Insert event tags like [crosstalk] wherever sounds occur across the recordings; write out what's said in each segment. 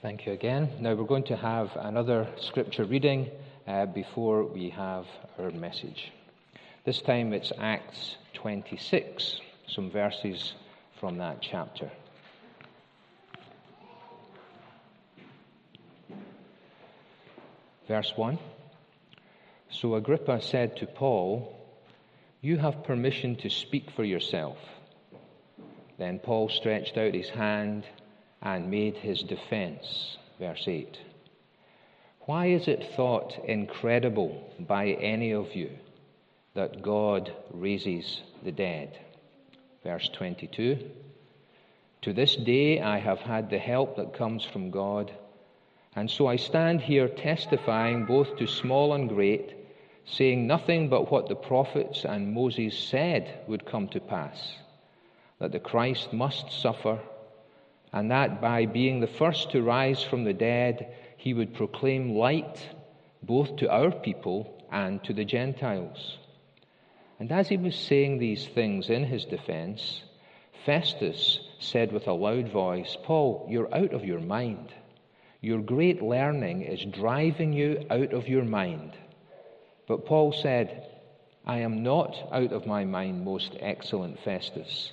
Thank you again. Now we're going to have another scripture reading uh, before we have our message. This time it's Acts 26, some verses from that chapter. Verse 1 So Agrippa said to Paul, You have permission to speak for yourself. Then Paul stretched out his hand and made his defense. Verse 8. Why is it thought incredible by any of you that God raises the dead? Verse 22. To this day I have had the help that comes from God, and so I stand here testifying both to small and great, saying nothing but what the prophets and Moses said would come to pass that the Christ must suffer and that by being the first to rise from the dead, he would proclaim light both to our people and to the Gentiles. And as he was saying these things in his defense, Festus said with a loud voice, Paul, you're out of your mind. Your great learning is driving you out of your mind. But Paul said, I am not out of my mind, most excellent Festus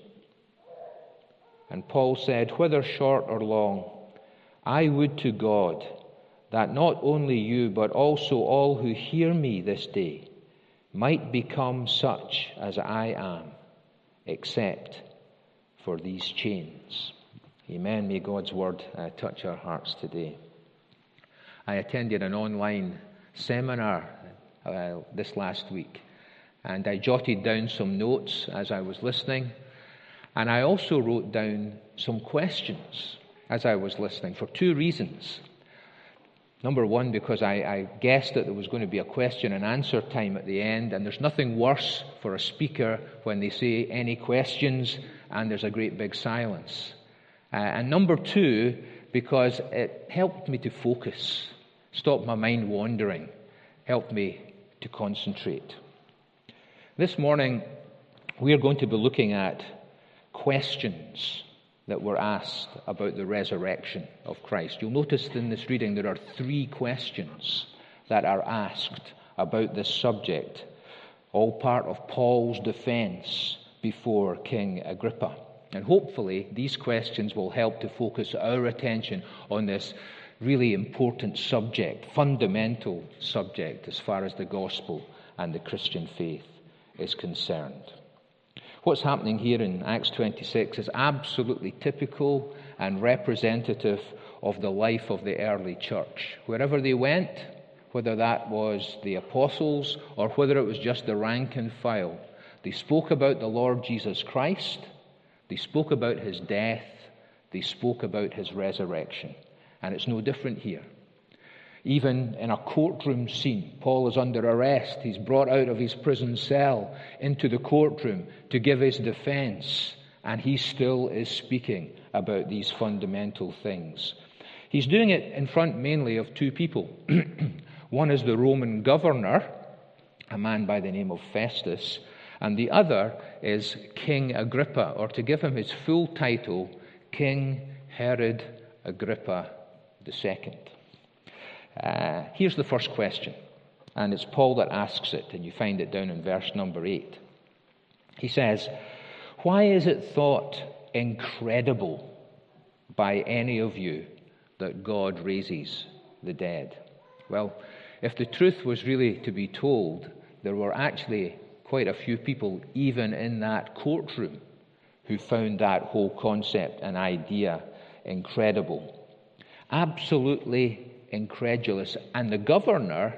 And Paul said, Whether short or long, I would to God that not only you, but also all who hear me this day might become such as I am, except for these chains. Amen. May God's word uh, touch our hearts today. I attended an online seminar uh, this last week, and I jotted down some notes as I was listening. And I also wrote down some questions as I was listening for two reasons. Number one, because I, I, guessed that there was going to be a question and answer time at the end, and there's nothing worse for a speaker when they say any questions and there's a great big silence. Uh, and number two, because it helped me to focus, stopped my mind wandering, helped me to concentrate. This morning, we are going to be looking at questions that were asked about the resurrection of Christ. You'll notice in this reading there are three questions that are asked about this subject, all part of Paul's defense before King Agrippa. And hopefully, these questions will help to focus our attention on this really important subject, fundamental subject, as far as the gospel and the Christian faith is concerned. What's happening here in Acts 26 is absolutely typical and representative of the life of the early church. Wherever they went, whether that was the apostles or whether it was just the rank and file, they spoke about the Lord Jesus Christ, they spoke about his death, they spoke about his resurrection. And it's no different here. Even in a courtroom scene, Paul is under arrest. He's brought out of his prison cell into the courtroom to give his defense, and he still is speaking about these fundamental things. He's doing it in front mainly of two people. [clears throat] One is the Roman governor, a man by the name of Festus, and the other is King Agrippa, or to give him his full title, King Herod Agrippa II. Uh, here's the first question, and it's Paul that asks it, and you find it down in verse number 8. He says, Why is it thought incredible by any of you that God raises the dead? Well, if the truth was really to be told, there were actually quite a few people, even in that courtroom, who found that whole concept and idea incredible. Absolutely incredulous. And the governor,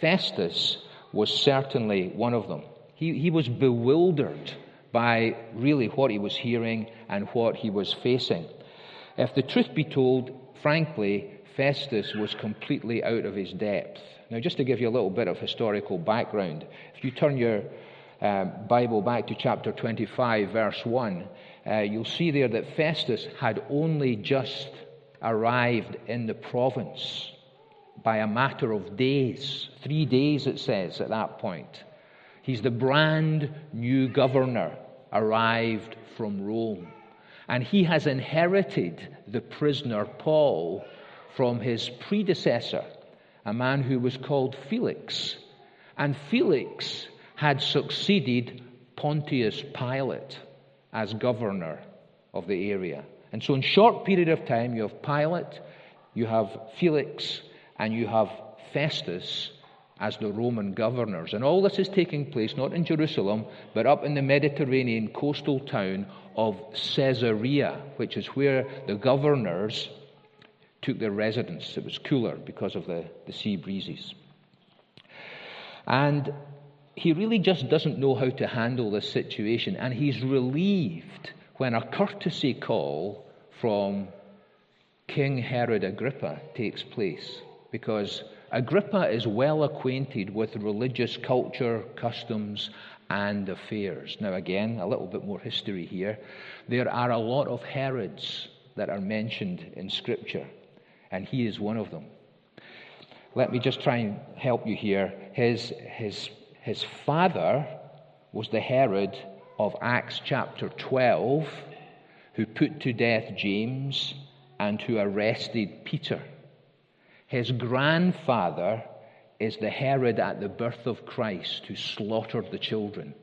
Festus, was certainly one of them. He, he was bewildered by really what he was hearing and what he was facing. If the truth be told, frankly, Festus was completely out of his depth. Now, just to give you a little bit of historical background, if you turn your uh, Bible back to chapter 25, verse 1, uh, you'll see there that Festus had only just arrived in the province by a matter of days. Three days, it says, at that point. He's the brand new governor arrived from Rome. And he has inherited the prisoner Paul from his predecessor, a man who was called Felix. And Felix had succeeded Pontius Pilate as governor of the area. And so, in short period of time, you have Pilate, you have Felix, and you have Festus as the Roman governors. And all this is taking place not in Jerusalem, but up in the Mediterranean coastal town of Caesarea, which is where the governors took their residence. It was cooler because of the, the sea breezes. And he really just doesn't know how to handle this situation, and he's relieved when a courtesy call from King Herod Agrippa takes place, because Agrippa is well acquainted with religious culture, customs, and affairs. Now, again, a little bit more history here. There are a lot of Herods that are mentioned in Scripture, and he is one of them. Let me just try and help you here. His, his, his father was the Herod of Acts chapter 12, who put to death James and who arrested Peter. His grandfather is the Herod at the birth of Christ who slaughtered the children.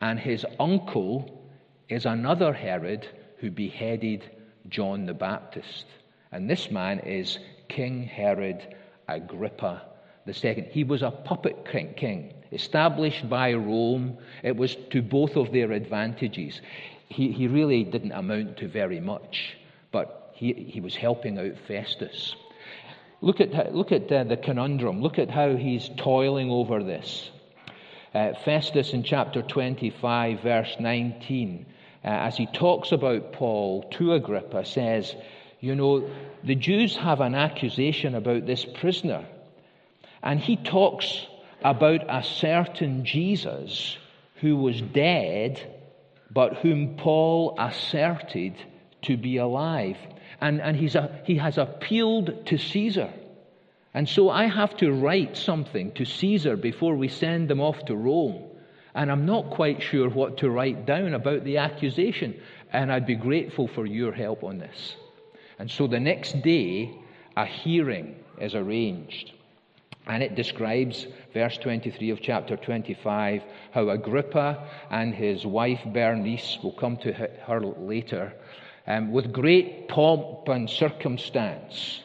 And his uncle is another Herod who beheaded John the Baptist. And this man is King Herod Agrippa II. He was a puppet king, established by Rome. It was to both of their advantages. He, he really didn't amount to very much, but he, he was helping out Festus. Look at, look at uh, the conundrum. Look at how he's toiling over this. Uh, Festus in chapter 25, verse 19, uh, as he talks about Paul to Agrippa, says, You know, the Jews have an accusation about this prisoner. And he talks about a certain Jesus who was dead, but whom Paul asserted to be alive and, and he's a, he has appealed to Caesar. And so I have to write something to Caesar before we send them off to Rome. And I'm not quite sure what to write down about the accusation. And I'd be grateful for your help on this. And so the next day, a hearing is arranged. And it describes, verse 23 of chapter 25, how Agrippa and his wife Bernice will come to her later um, with great pomp and circumstance.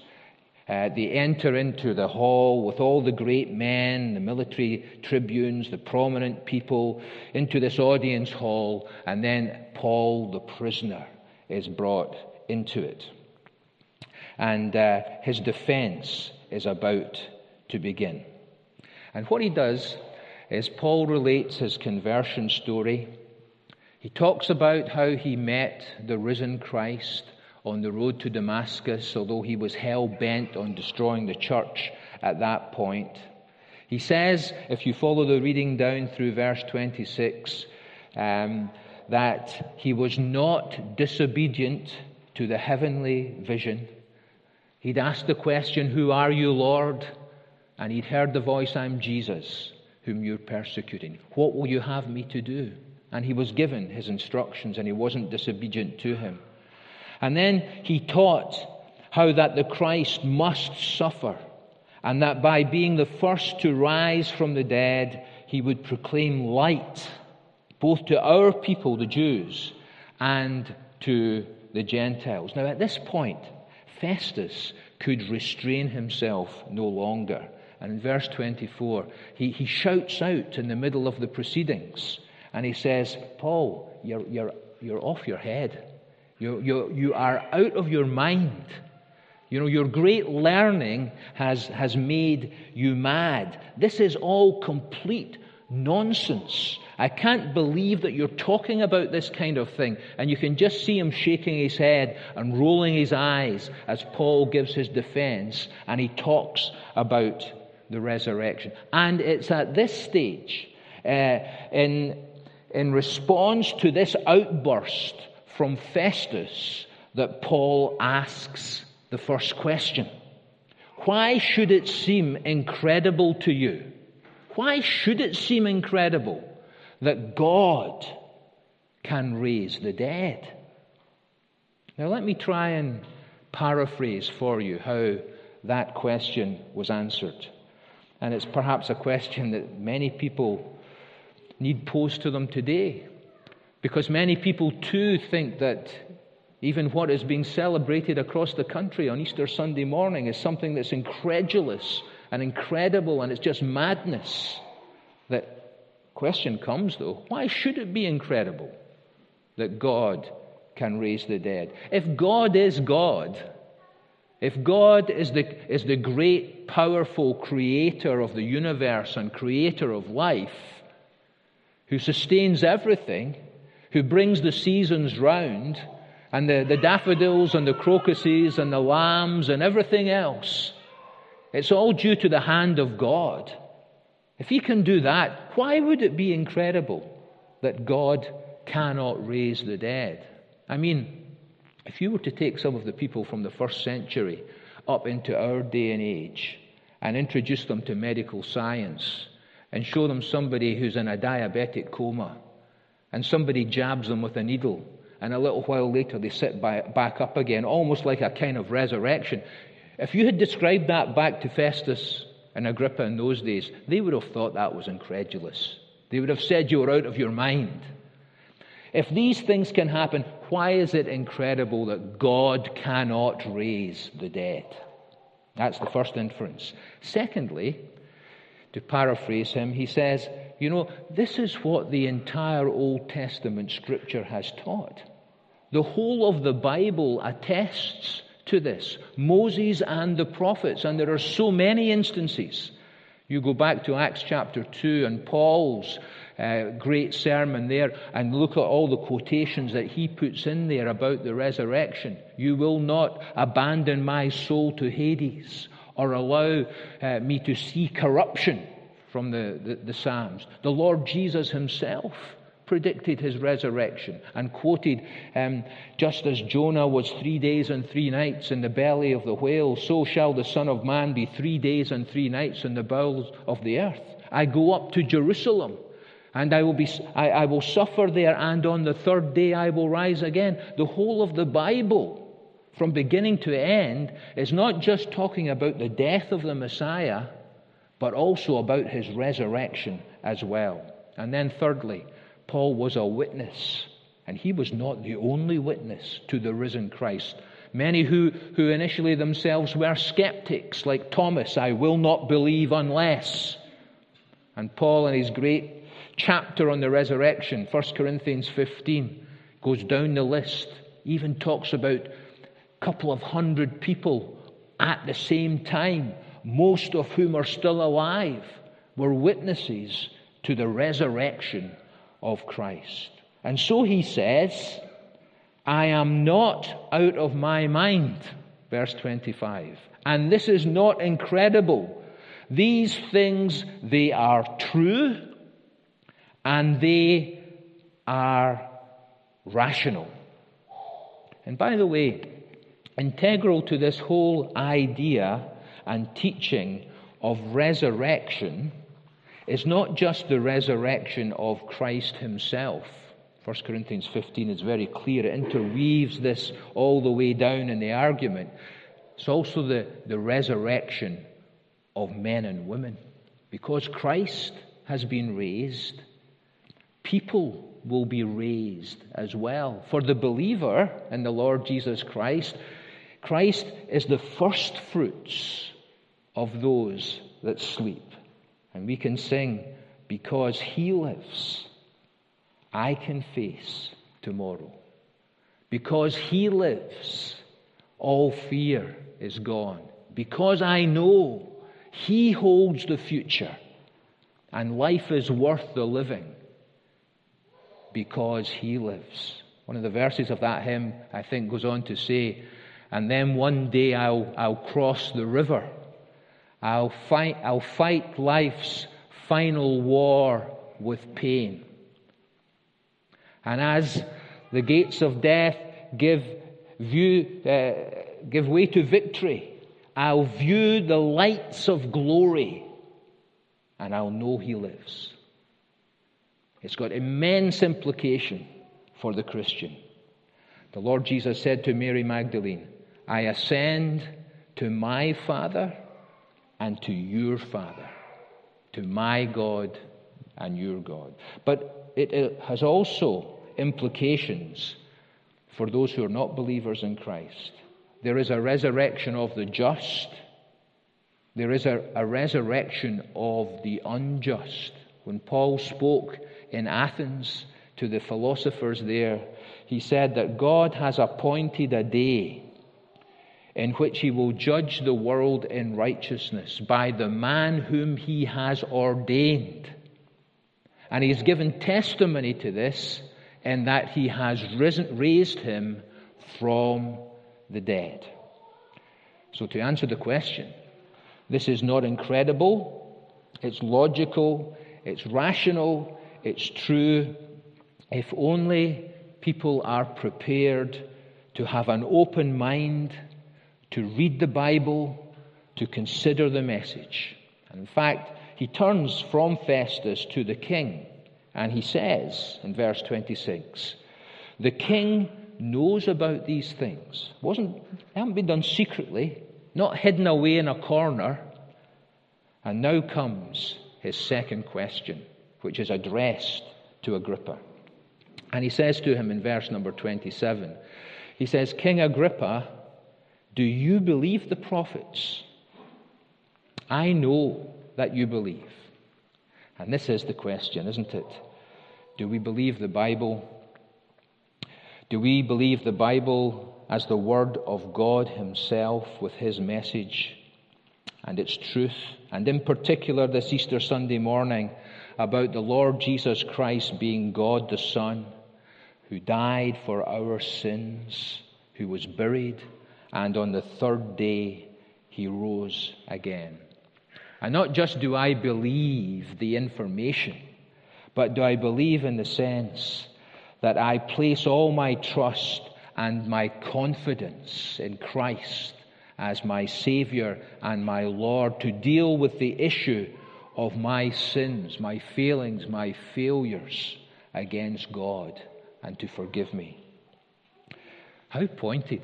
Uh, they enter into the hall with all the great men, the military tribunes, the prominent people, into this audience hall, and then Paul, the prisoner, is brought into it. And uh, his defense is about to begin. And what he does is Paul relates his conversion story he talks about how he met the risen Christ on the road to Damascus, although he was hell bent on destroying the church at that point. He says, if you follow the reading down through verse 26, um, that he was not disobedient to the heavenly vision. He'd asked the question, Who are you, Lord? And he'd heard the voice, I'm Jesus, whom you're persecuting. What will you have me to do? And he was given his instructions and he wasn't disobedient to him. And then he taught how that the Christ must suffer and that by being the first to rise from the dead, he would proclaim light both to our people, the Jews, and to the Gentiles. Now, at this point, Festus could restrain himself no longer. And in verse 24, he, he shouts out in the middle of the proceedings and he says, Paul, you're, you're, you're off your head. You, you, you are out of your mind. You know, your great learning has, has made you mad. This is all complete nonsense. I can't believe that you're talking about this kind of thing. And you can just see him shaking his head and rolling his eyes as Paul gives his defense and he talks about the resurrection. And it's at this stage, uh, in, in response to this outburst from Festus, that Paul asks the first question Why should it seem incredible to you? Why should it seem incredible that God can raise the dead? Now, let me try and paraphrase for you how that question was answered. And it's perhaps a question that many people need posed to them today. Because many people too think that even what is being celebrated across the country on Easter Sunday morning is something that's incredulous and incredible and it's just madness. That question comes though, why should it be incredible that God can raise the dead? If God is God, if God is the, is the great, powerful creator of the universe and creator of life, who sustains everything, who brings the seasons round, and the, the daffodils and the crocuses and the lambs and everything else, it's all due to the hand of God. If He can do that, why would it be incredible that God cannot raise the dead? I mean, if you were to take some of the people from the first century up into our day and age and introduce them to medical science and show them somebody who's in a diabetic coma and somebody jabs them with a needle and a little while later they sit by, back up again, almost like a kind of resurrection. If you had described that back to Festus and Agrippa in those days, they would have thought that was incredulous. They would have said you were out of your mind. If these things can happen, why is it incredible that God cannot raise the dead? That's the first inference. Secondly, to paraphrase him, he says, You know, this is what the entire Old Testament scripture has taught. The whole of the Bible attests to this Moses and the prophets, and there are so many instances. You go back to Acts chapter 2 and Paul's uh, great sermon there and look at all the quotations that he puts in there about the resurrection. You will not abandon my soul to Hades or allow uh, me to see corruption from the, the, the Psalms. The Lord Jesus himself predicted his resurrection and quoted, um, just as Jonah was three days and three nights in the belly of the whale, so shall the Son of Man be three days and three nights in the bowels of the earth. I go up to Jerusalem and I will, be, I, I will suffer there, and on the third day I will rise again. The whole of the Bible, from beginning to end, is not just talking about the death of the Messiah, but also about his resurrection as well. And then, thirdly, Paul was a witness, and he was not the only witness to the risen Christ. Many who, who initially themselves were skeptics, like Thomas, I will not believe unless. And Paul, in his great chapter on the resurrection, 1 Corinthians 15, goes down the list, even talks about a couple of hundred people at the same time, most of whom are still alive, were witnesses to the resurrection of Christ. And so he says, I am not out of my mind. Verse 25. And this is not incredible. These things, they are true and they are rational. And by the way, integral to this whole idea and teaching of resurrection is not just the resurrection of Christ himself. 1 Corinthians 15 is very clear. It interweaves this all the way down in the argument. It's also the, the resurrection of men and women. Because Christ has been raised, people will be raised as well. For the believer in the Lord Jesus Christ, Christ is the first fruits of those that sleep. And we can sing, Because He lives, I can face tomorrow. Because He lives, all fear is gone. Because I know He holds the future, And life is worth the living because he lives. One of the verses of that hymn, I think, goes on to say, And then one day I'll, I'll cross the river. I'll fight, I'll fight life's final war with pain. And as the gates of death give, view, uh, give way to victory, I'll view the lights of glory and I'll know He lives. It's got immense implication for the Christian. The Lord Jesus said to Mary Magdalene, I ascend to my Father and to your Father, to my God and your God. But it has also implications for those who are not believers in Christ. There is a resurrection of the just, there is a, a resurrection of the unjust. When Paul spoke in Athens to the philosophers there, he said that God has appointed a day in which he will judge the world in righteousness by the man whom he has ordained. And he has given testimony to this in that he has risen, raised him from the dead. So, to answer the question, this is not incredible, it's logical, it's rational, it's true, if only people are prepared to have an open mind, to read the Bible, to consider the message. In fact, he turns from Festus to the king, and he says in verse 26 The king knows about these things. Wasn't, they haven't been done secretly, not hidden away in a corner. And now comes his second question, which is addressed to Agrippa. And he says to him in verse number 27, he says, King Agrippa, do you believe the prophets? I know that you believe. And this is the question, isn't it? Do we believe the Bible? Do we believe the Bible as the Word of God Himself with His message and its truth? And in particular, this Easter Sunday morning, about the Lord Jesus Christ being God the Son who died for our sins, who was buried, and on the third day he rose again. And not just do I believe the information, but do I believe in the sense that I place all my trust and my confidence in Christ as my Savior and my Lord to deal with the issue of my sins, my failings, my failures against God and to forgive me. How pointed.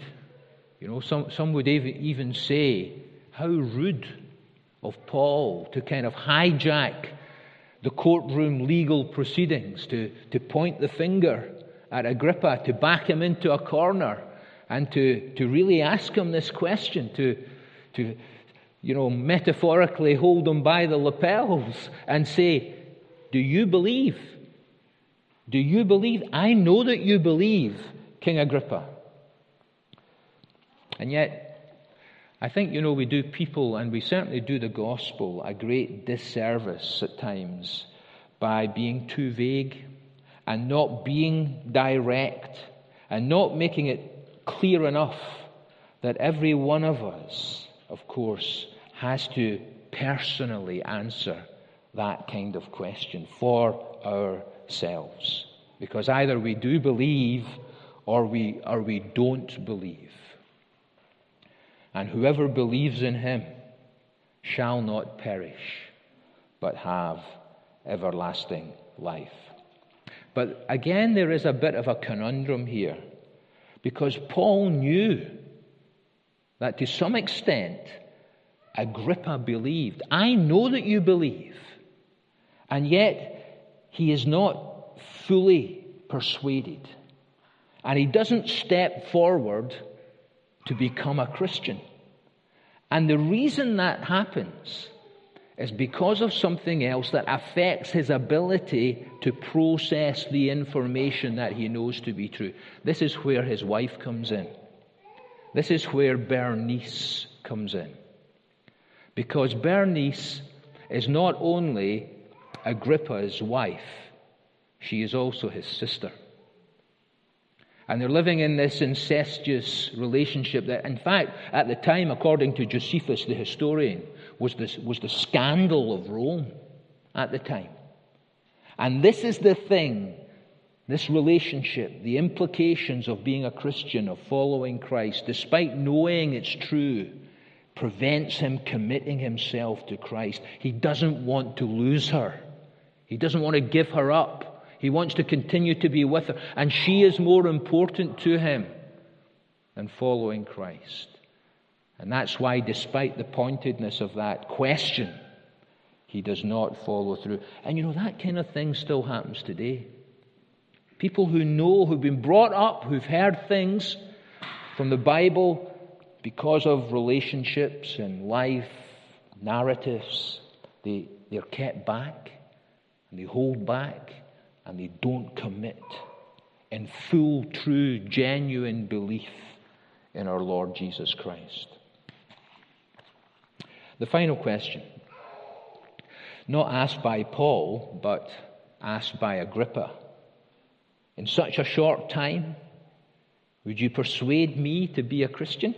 You know, some, some would even say, how rude of Paul to kind of hijack the courtroom legal proceedings, to, to point the finger at Agrippa, to back him into a corner, and to, to really ask him this question, to, to, you know, metaphorically hold them by the lapels and say, Do you believe? Do you believe? I know that you believe, King Agrippa. And yet, I think, you know, we do people, and we certainly do the gospel, a great disservice at times by being too vague and not being direct and not making it clear enough that every one of us, of course, has to personally answer that kind of question for ourselves. Because either we do believe or we, or we don't believe. And whoever believes in him shall not perish, but have everlasting life. But again, there is a bit of a conundrum here, because Paul knew that to some extent, Agrippa believed. I know that you believe. And yet, he is not fully persuaded. And he doesn't step forward to become a Christian. And the reason that happens is because of something else that affects his ability to process the information that he knows to be true. This is where his wife comes in. This is where Bernice comes in. Because Bernice is not only Agrippa's wife, she is also his sister. And they're living in this incestuous relationship that, in fact, at the time, according to Josephus, the historian, was, this, was the scandal of Rome at the time. And this is the thing, this relationship, the implications of being a Christian, of following Christ, despite knowing it's true, prevents him committing himself to Christ. He doesn't want to lose her, he doesn't want to give her up. He wants to continue to be with her, and she is more important to him than following Christ. And that's why, despite the pointedness of that question, he does not follow through. And you know, that kind of thing still happens today. People who know, who've been brought up, who've heard things from the Bible because of relationships and life, narratives, they, they're kept back and they hold back and they don't commit in full, true, genuine belief in our Lord Jesus Christ. The final question, not asked by Paul, but asked by Agrippa. In such a short time, would you persuade me to be a Christian?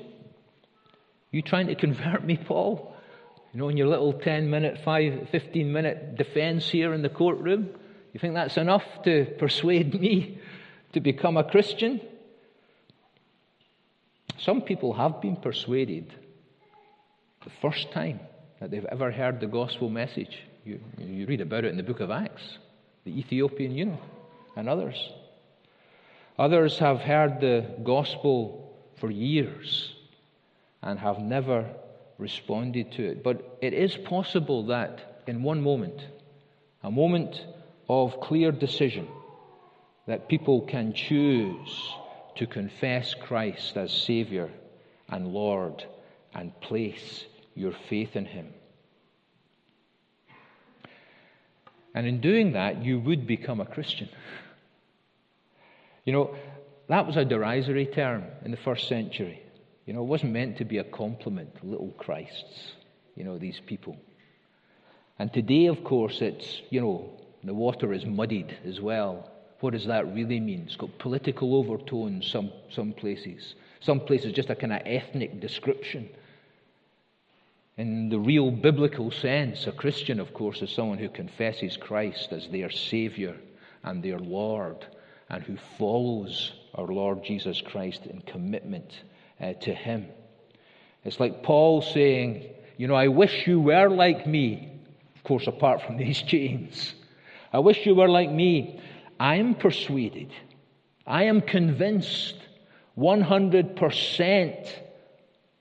You trying to convert me, Paul? You know, in your little 10 minute, 5, 15 minute defense here in the courtroom? You think that's enough to persuade me to become a Christian? Some people have been persuaded the first time that they've ever heard the gospel message. You, you read about it in the book of Acts, the Ethiopian eunuch, and others. Others have heard the gospel for years and have never responded to it. But it is possible that in one moment, a moment of clear decision that people can choose to confess Christ as Savior and Lord and place your faith in Him. And in doing that, you would become a Christian. You know, that was a derisory term in the first century. You know, it wasn't meant to be a compliment, little Christs, you know, these people. And today, of course, it's, you know, the water is muddied as well. What does that really mean? It's got political overtones some, some places. Some places just a kind of ethnic description. In the real biblical sense, a Christian, of course, is someone who confesses Christ as their Savior and their Lord and who follows our Lord Jesus Christ in commitment uh, to Him. It's like Paul saying, You know, I wish you were like me, of course, apart from [laughs] these chains. I wish you were like me. I am persuaded, I am convinced 100%,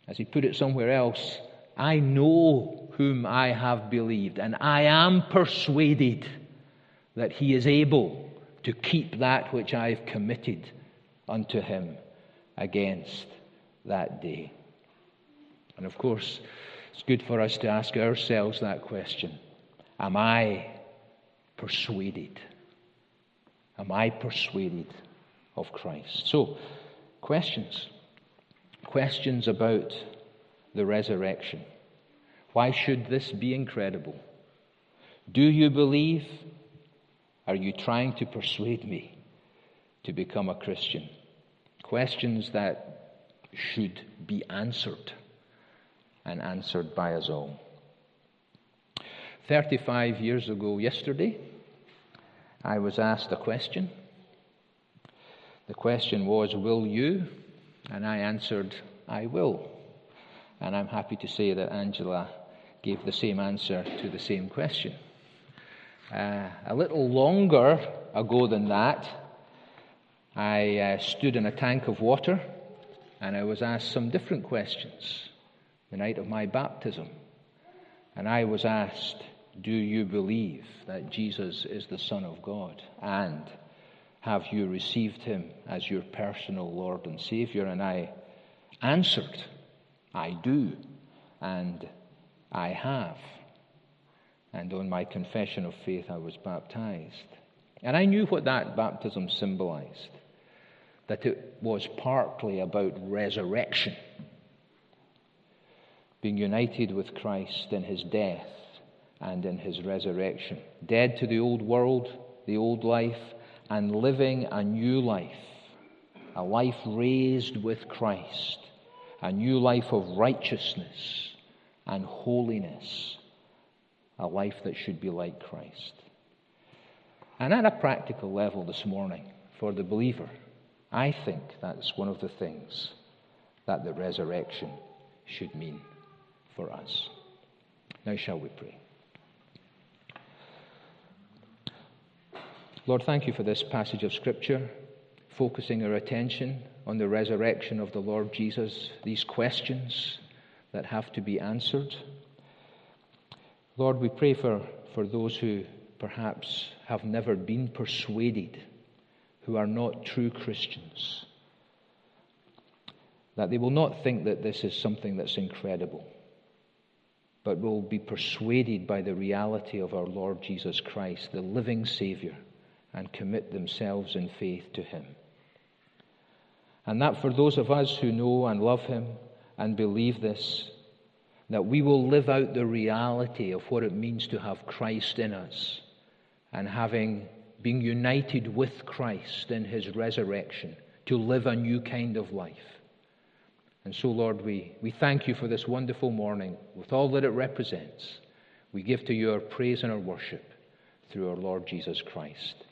as he put it somewhere else, I know whom I have believed, and I am persuaded that he is able to keep that which I have committed unto him against that day. And of course, it's good for us to ask ourselves that question Am I persuaded? Am I persuaded of Christ? So, questions. Questions about the resurrection. Why should this be incredible? Do you believe? Are you trying to persuade me to become a Christian? Questions that should be answered and answered by us all. 35 years ago, yesterday, I was asked a question. The question was, Will you? And I answered, I will. And I'm happy to say that Angela gave the same answer to the same question. Uh, a little longer ago than that, I uh, stood in a tank of water and I was asked some different questions the night of my baptism. And I was asked, do you believe that Jesus is the Son of God? And have you received him as your personal Lord and Savior? And I answered, I do, and I have. And on my confession of faith, I was baptized. And I knew what that baptism symbolized that it was partly about resurrection, being united with Christ in his death and in his resurrection. Dead to the old world, the old life, and living a new life, a life raised with Christ, a new life of righteousness and holiness, a life that should be like Christ. And at a practical level this morning, for the believer, I think that's one of the things that the resurrection should mean for us. Now, shall we pray? Lord, thank you for this passage of Scripture, focusing our attention on the resurrection of the Lord Jesus, these questions that have to be answered. Lord, we pray for, for those who perhaps have never been persuaded, who are not true Christians, that they will not think that this is something that's incredible, but will be persuaded by the reality of our Lord Jesus Christ, the living Savior, and commit themselves in faith to Him. And that for those of us who know and love Him and believe this, that we will live out the reality of what it means to have Christ in us and having been united with Christ in his resurrection to live a new kind of life. And so, Lord, we, we thank you for this wonderful morning with all that it represents. We give to you our praise and our worship through our Lord Jesus Christ.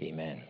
Amen.